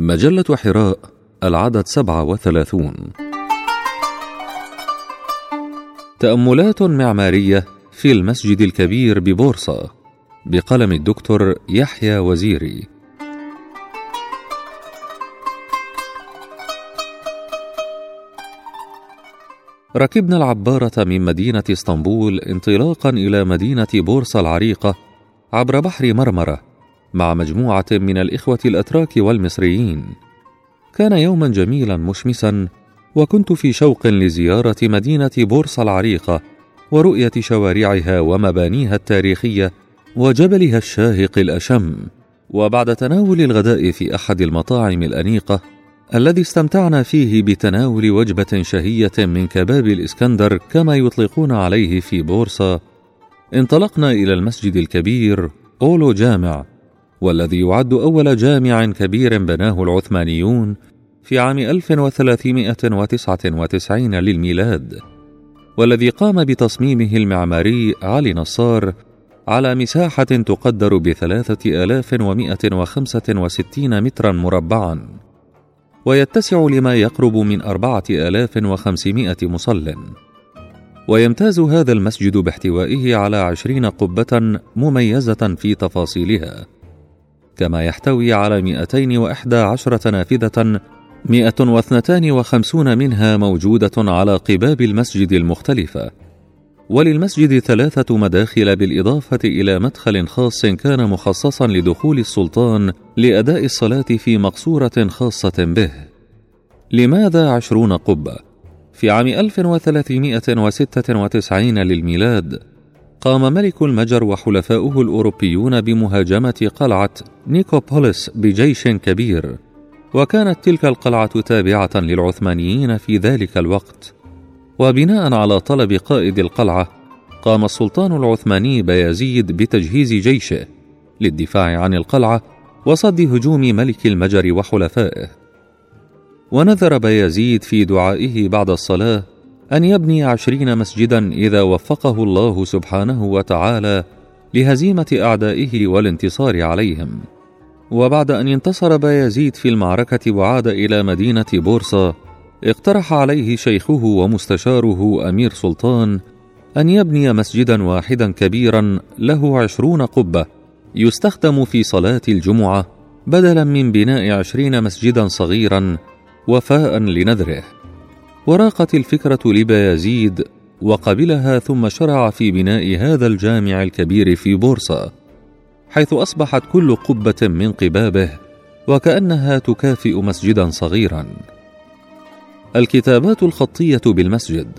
مجلة حراء العدد سبعة وثلاثون. تأملات معمارية في المسجد الكبير ببورصة بقلم الدكتور يحيى وزيري. ركبنا العبارة من مدينة اسطنبول انطلاقا إلى مدينة بورصة العريقة عبر بحر مرمرة مع مجموعة من الإخوة الأتراك والمصريين. كان يوما جميلا مشمسا، وكنت في شوق لزيارة مدينة بورصة العريقة ورؤية شوارعها ومبانيها التاريخية وجبلها الشاهق الأشم. وبعد تناول الغداء في أحد المطاعم الأنيقة الذي استمتعنا فيه بتناول وجبة شهية من كباب الإسكندر كما يطلقون عليه في بورصة انطلقنا إلى المسجد الكبير أولو جامع والذي يعد أول جامع كبير بناه العثمانيون في عام 1399 للميلاد. والذي قام بتصميمه المعماري علي نصار على مساحة تقدر بثلاثة آلاف ومائة وخمسة وستين مترا مربعا ويتسع لما يقرب من أربعة آلاف وخمسمائة مصل ويمتاز هذا المسجد باحتوائه على عشرين قبة مميزة في تفاصيلها. كما يحتوي على 211 نافذة 152 منها موجودة على قباب المسجد المختلفة وللمسجد ثلاثة مداخل بالإضافة إلى مدخل خاص كان مخصصا لدخول السلطان لأداء الصلاة في مقصورة خاصة به لماذا عشرون قبة؟ في عام 1396 للميلاد قام ملك المجر وحلفاؤه الأوروبيون بمهاجمة قلعة نيكوبوليس بجيش كبير. وكانت تلك القلعة تابعة للعثمانيين في ذلك الوقت. وبناء على طلب قائد القلعة قام السلطان العثماني بايزيد بتجهيز جيشه للدفاع عن القلعة وصد هجوم ملك المجر وحلفائه. ونذر بايزيد في دعائه بعد الصلاة أن يبني عشرين مسجدا إذا وفقه الله سبحانه وتعالى لهزيمة أعدائه والانتصار عليهم. وبعد أن انتصر بايزيد في المعركة وعاد إلى مدينة بورصة اقترح عليه شيخه ومستشاره أمير سلطان أن يبني مسجدا واحدا كبيرا له عشرون قبة يستخدم في صلاة الجمعة بدلا من بناء عشرين مسجدا صغيرا وفاء لنذره. وراقت الفكرة لبايزيد وقبلها ثم شرع في بناء هذا الجامع الكبير في بورصة حيث أصبحت كل قبة من قبابه وكأنها تكافئ مسجدا صغيرا. الكتابات الخطية بالمسجد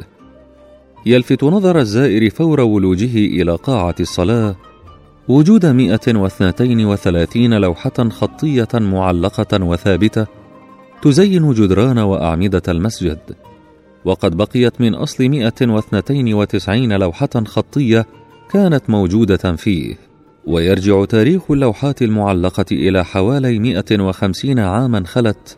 يلفت نظر الزائر فور ولوجه إلى قاعة الصلاة وجود مئة واثنتين وثلاثين لوحة خطية معلقة وثابتة تزين جدران وأعمدة المسجد. وقد بقيت من أصل مئة واثنتين وتسعين لوحة خطية كانت موجودة فيه ويرجع تاريخ اللوحات المعلقة إلى حوالي مئة وخمسين عاما خلت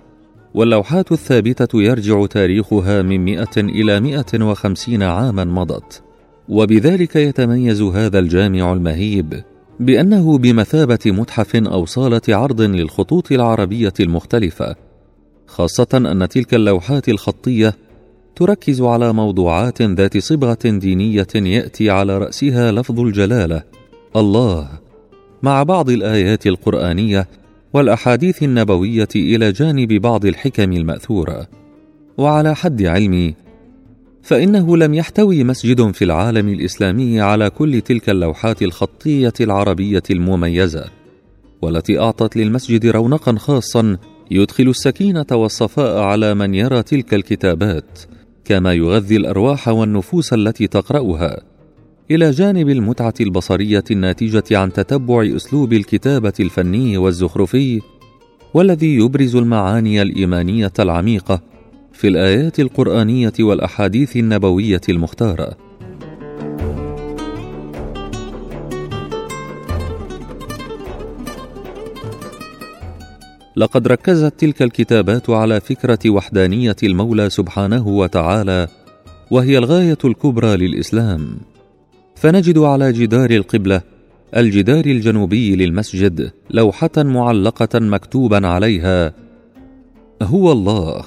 واللوحات الثابتة يرجع تاريخها من مئة إلى مئة وخمسين عاما مضت. وبذلك يتميز هذا الجامع المهيب بأنه بمثابة متحف أو صالة عرض للخطوط العربية المختلفة خاصة أن تلك اللوحات الخطية تركز على موضوعات ذات صبغة دينية يأتي على رأسها لفظ الجلالة الله. مع بعض الآيات القرآنية والأحاديث النبوية إلى جانب بعض الحكم المأثورة. وعلى حد علمي فإنه لم يحتوي مسجد في العالم الإسلامي على كل تلك اللوحات الخطية العربية المميزة والتي أعطت للمسجد رونقا خاصا يدخل السكينة والصفاء على من يرى تلك الكتابات. كما يغذي الأرواح والنفوس التي تقرأها. إلى جانب المتعة البصرية الناتجة عن تتبع أسلوب الكتابة الفني والزخرفي والذي يبرز المعاني الإيمانية العميقة في الآيات القرآنية والأحاديث النبوية المختارة. لقد ركزت تلك الكتابات على فكرة وحدانية المولى سبحانه وتعالى وهي الغاية الكبرى للإسلام. فنجد على جدار القبلة الجدار الجنوبي للمسجد لوحة معلقة مكتوبا عليها هو الله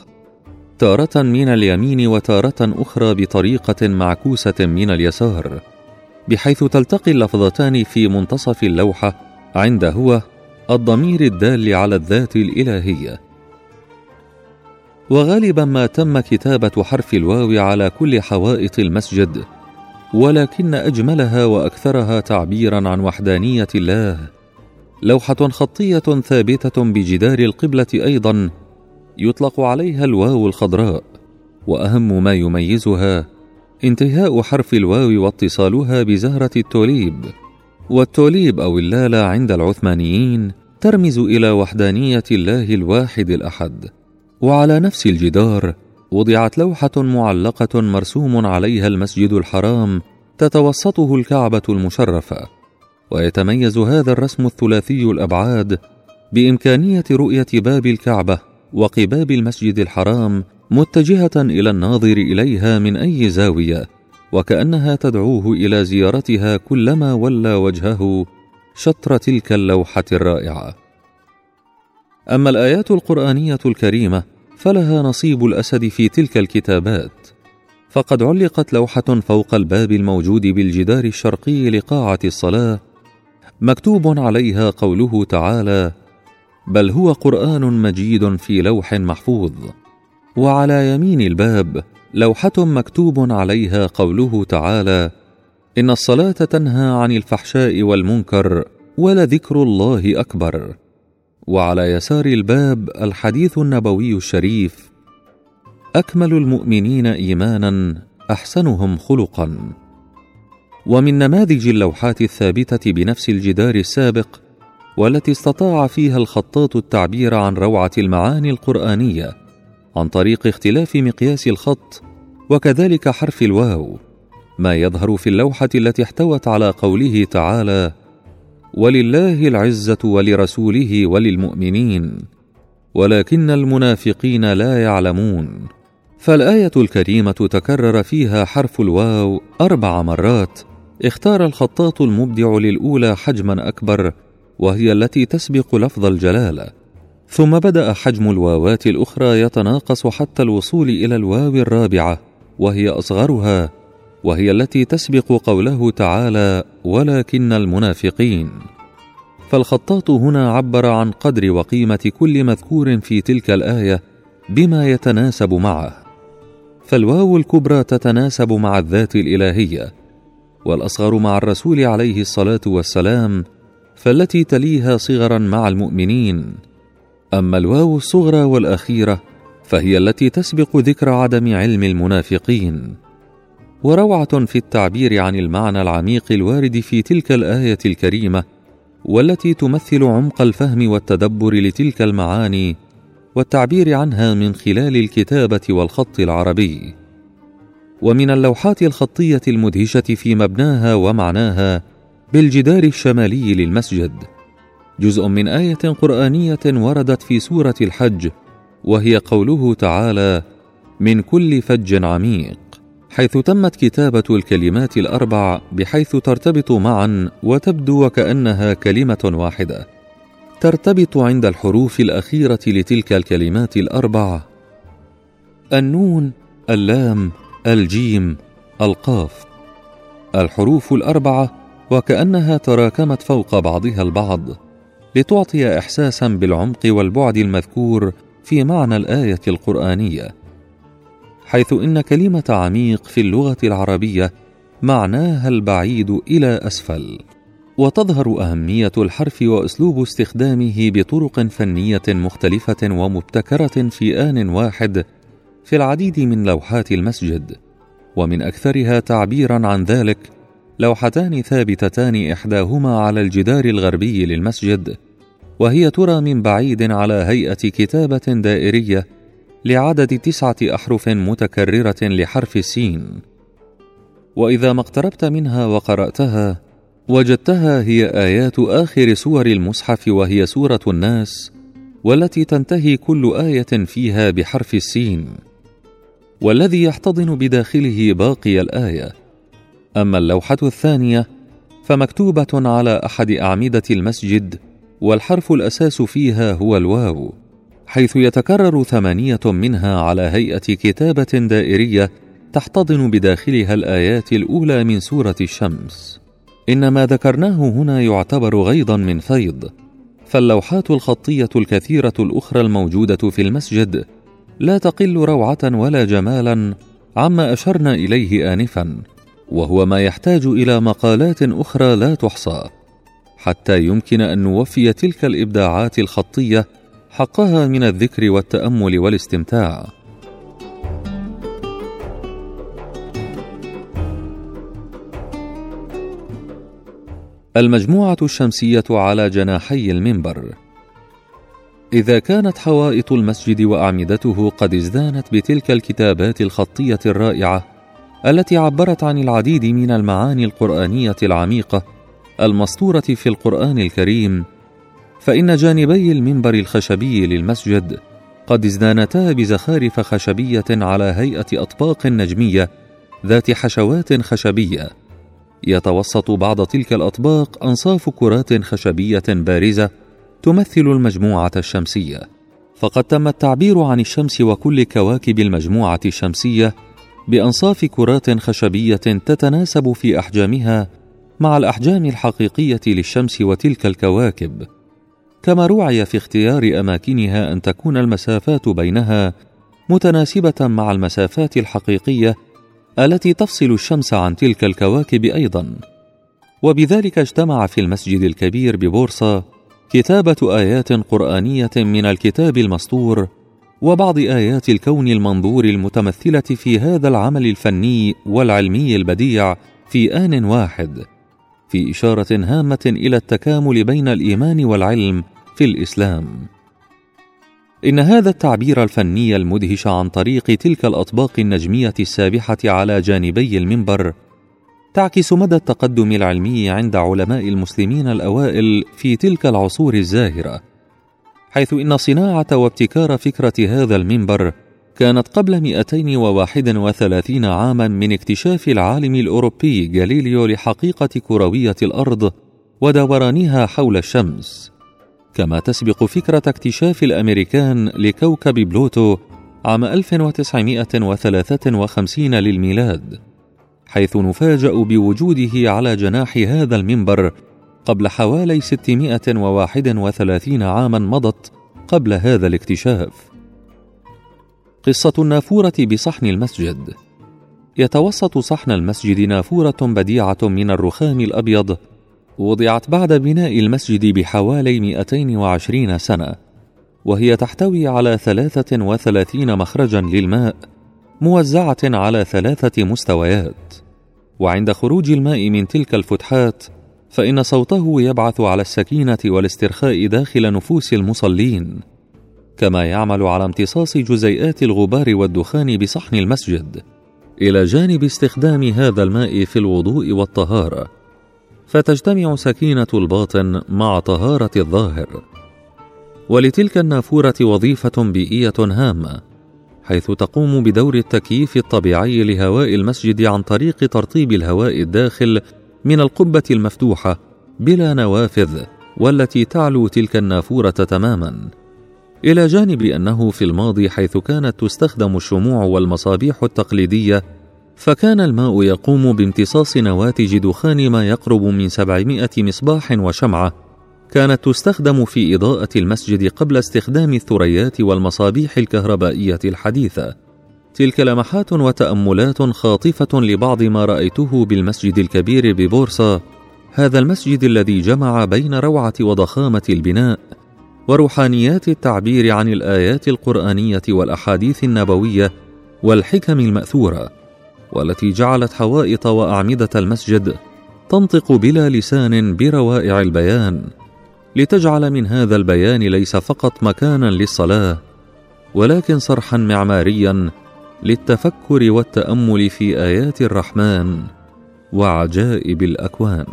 تارة من اليمين وتارة أخرى بطريقة معكوسة من اليسار بحيث تلتقي اللفظتان في منتصف اللوحة عند هو الضمير الدال على الذات الإلهية. وغالبا ما تم كتابة حرف الواو على كل حوائط المسجد ولكن أجملها وأكثرها تعبيرا عن وحدانية الله. لوحة خطية ثابتة بجدار القبلة أيضا يطلق عليها الواو الخضراء وأهم ما يميزها انتهاء حرف الواو واتصالها بزهرة التوليب. والتوليب أو اللالة عند العثمانيين ترمز إلى وحدانية الله الواحد الأحد. وعلى نفس الجدار وضعت لوحة معلقة مرسوم عليها المسجد الحرام تتوسطه الكعبة المشرفة. ويتميز هذا الرسم الثلاثي الأبعاد بإمكانية رؤية باب الكعبة وقباب المسجد الحرام متجهة إلى الناظر إليها من أي زاوية. وكأنها تدعوه إلى زيارتها كلما ولى وجهه شطر تلك اللوحة الرائعة. أما الآيات القرآنية الكريمة فلها نصيب الأسد في تلك الكتابات. فقد علقت لوحة فوق الباب الموجود بالجدار الشرقي لقاعة الصلاة مكتوب عليها قوله تعالى بل هو قرآن مجيد في لوح محفوظ وعلى يمين الباب لوحة مكتوب عليها قوله تعالى إن الصلاة تنهى عن الفحشاء والمنكر ولذكر الله أكبر. وعلى يسار الباب الحديث النبوي الشريف أكمل المؤمنين إيمانا أحسنهم خلقا. ومن نماذج اللوحات الثابتة بنفس الجدار السابق والتي استطاع فيها الخطاط التعبير عن روعة المعاني القرآنية عن طريق اختلاف مقياس الخط وكذلك حرف الواو. ما يظهر في اللوحة التي احتوت على قوله تعالى ولله العزة ولرسوله وللمؤمنين ولكن المنافقين لا يعلمون فالآية الكريمة تكرر فيها حرف الواو أربع مرات. اختار الخطاط المبدع للأولى حجما أكبر وهي التي تسبق لفظ الجلالة. ثم بدأ حجم الواوات الأخرى يتناقص حتى الوصول إلى الواو الرابعة. وهي أصغرها وهي التي تسبق قوله تعالى ولكن المنافقين فالخطاط هنا عبر عن قدر وقيمة كل مذكور في تلك الآية بما يتناسب معه. فالواو الكبرى تتناسب مع الذات الإلهية والأصغر مع الرسول عليه الصلاة والسلام فالتي تليها صغرا مع المؤمنين. أما الواو الصغرى والأخيرة فهي التي تسبق ذكر عدم علم المنافقين. وروعة في التعبير عن المعنى العميق الوارد في تلك الآية الكريمة والتي تمثل عمق الفهم والتدبر لتلك المعاني والتعبير عنها من خلال الكتابة والخط العربي. ومن اللوحات الخطية المدهشة في مبناها ومعناها بالجدار الشمالي للمسجد. جزء من آية قرآنية وردت في سورة الحج وهي قوله تعالى من كل فج عميق حيث تمت كتابة الكلمات الأربع بحيث ترتبط معا وتبدو وكأنها كلمة واحدة. ترتبط عند الحروف الأخيرة لتلك الكلمات الأربع النون اللام الجيم القاف. الحروف الاربعه وكأنها تراكمت فوق بعضها البعض لتعطي احساسا بالعمق والبعد المذكور في معنى الآية القرآنية حيث إن كلمة عميق في اللغة العربية معناها البعيد إلى أسفل وتظهر أهمية الحرف وأسلوب استخدامه بطرق فنية مختلفة ومبتكرة في آن واحد في العديد من لوحات المسجد ومن أكثرها تعبيرا عن ذلك لوحتان ثابتتان إحداهما على الجدار الغربي للمسجد وهي ترى من بعيد على هيئة كتابة دائرية لعدد تسعة أحرف متكررة لحرف السين. وإذا ما اقتربت منها وقرأتها وجدتها هي آيات آخر سور المصحف وهي سورة الناس والتي تنتهي كل آية فيها بحرف السين. والذي يحتضن بداخله باقي الآية. أما اللوحة الثانية فمكتوبة على أحد أعمدة المسجد والحرف الأساس فيها هو الواو حيث يتكرر ثمانية منها على هيئة كتابة دائرية تحتضن بداخلها الآيات الأولى من سورة الشمس. إن ما ذكرناه هنا يعتبر غيضا من فيض، فاللوحات الخطية الكثيرة الأخرى الموجودة في المسجد لا تقل روعة ولا جمالا عما أشرنا إليه آنفا، وهو ما يحتاج إلى مقالات أخرى لا تحصى، حتى يمكن أن نوفي تلك الإبداعات الخطية حقها من الذكر والتأمل والاستمتاع. المجموعة الشمسية على جناحي المنبر. إذا كانت حوائط المسجد وأعمدته قد ازدانت بتلك الكتابات الخطية الرائعة التي عبرت عن العديد من المعاني القرآنية العميقة المسطورة في القرآن الكريم فإن جانبي المنبر الخشبي للمسجد قد ازدانتا بزخارف خشبية على هيئة أطباق نجمية ذات حشوات خشبية. يتوسط بعض تلك الأطباق أنصاف كرات خشبية بارزة تمثل المجموعة الشمسية. فقد تم التعبير عن الشمس وكل كواكب المجموعة الشمسية بأنصاف كرات خشبية تتناسب في أحجامها مع الأحجام الحقيقية للشمس وتلك الكواكب. كما روعي في اختيار أماكنها أن تكون المسافات بينها متناسبة مع المسافات الحقيقية التي تفصل الشمس عن تلك الكواكب أيضا. وبذلك اجتمع في المسجد الكبير ببورصة كتابة آيات قرآنية من الكتاب المسطور وبعض آيات الكون المنظور المتمثلة في هذا العمل الفني والعلمي البديع في آن واحد. في إشارة هامة إلى التكامل بين الإيمان والعلم في الإسلام. إن هذا التعبير الفني المدهش عن طريق تلك الأطباق النجمية السابحة على جانبي المنبر تعكس مدى التقدم العلمي عند علماء المسلمين الأوائل في تلك العصور الزاهرة حيث إن صناعة وابتكار فكرة هذا المنبر كانت قبل 231 عاما من اكتشاف العالم الأوروبي جاليليو لحقيقة كروية الأرض ودورانها حول الشمس. كما تسبق فكرة اكتشاف الأمريكان لكوكب بلوتو عام 1953 للميلاد حيث نفاجأ بوجوده على جناح هذا المنبر قبل حوالي 631 عاما مضت قبل هذا الاكتشاف. قصة النافورة بصحن المسجد. يتوسط صحن المسجد نافورة بديعة من الرخام الأبيض وضعت بعد بناء المسجد بحوالي 220 سنة وهي تحتوي على 33 مخرجا للماء موزعة على ثلاثة مستويات. وعند خروج الماء من تلك الفتحات فإن صوته يبعث على السكينة والاسترخاء داخل نفوس المصلين. كما يعمل على امتصاص جزيئات الغبار والدخان بصحن المسجد إلى جانب استخدام هذا الماء في الوضوء والطهارة. فتجتمع سكينة الباطن مع طهارة الظاهر. ولتلك النافورة وظيفة بيئية هامة حيث تقوم بدور التكييف الطبيعي لهواء المسجد عن طريق ترطيب الهواء الداخل من القبة المفتوحة بلا نوافذ والتي تعلو تلك النافورة تماما. إلى جانب أنه في الماضي حيث كانت تستخدم الشموع والمصابيح التقليدية فكان الماء يقوم بامتصاص نواتج دخان ما يقرب من 700 مصباح وشمعة كانت تستخدم في إضاءة المسجد قبل استخدام الثريات والمصابيح الكهربائية الحديثة. تلك لمحات وتأملات خاطفة لبعض ما رأيته بالمسجد الكبير ببورصة، هذا المسجد الذي جمع بين روعة وضخامة البناء وروحانيات التعبير عن الآيات القرآنية والأحاديث النبوية والحكم المأثورة. والتي جعلت حوائط وأعمدة المسجد تنطق بلا لسان بروائع البيان لتجعل من هذا البيان ليس فقط مكانا للصلاة ولكن صرحا معماريا للتفكر والتأمل في آيات الرحمن وعجائب الأكوان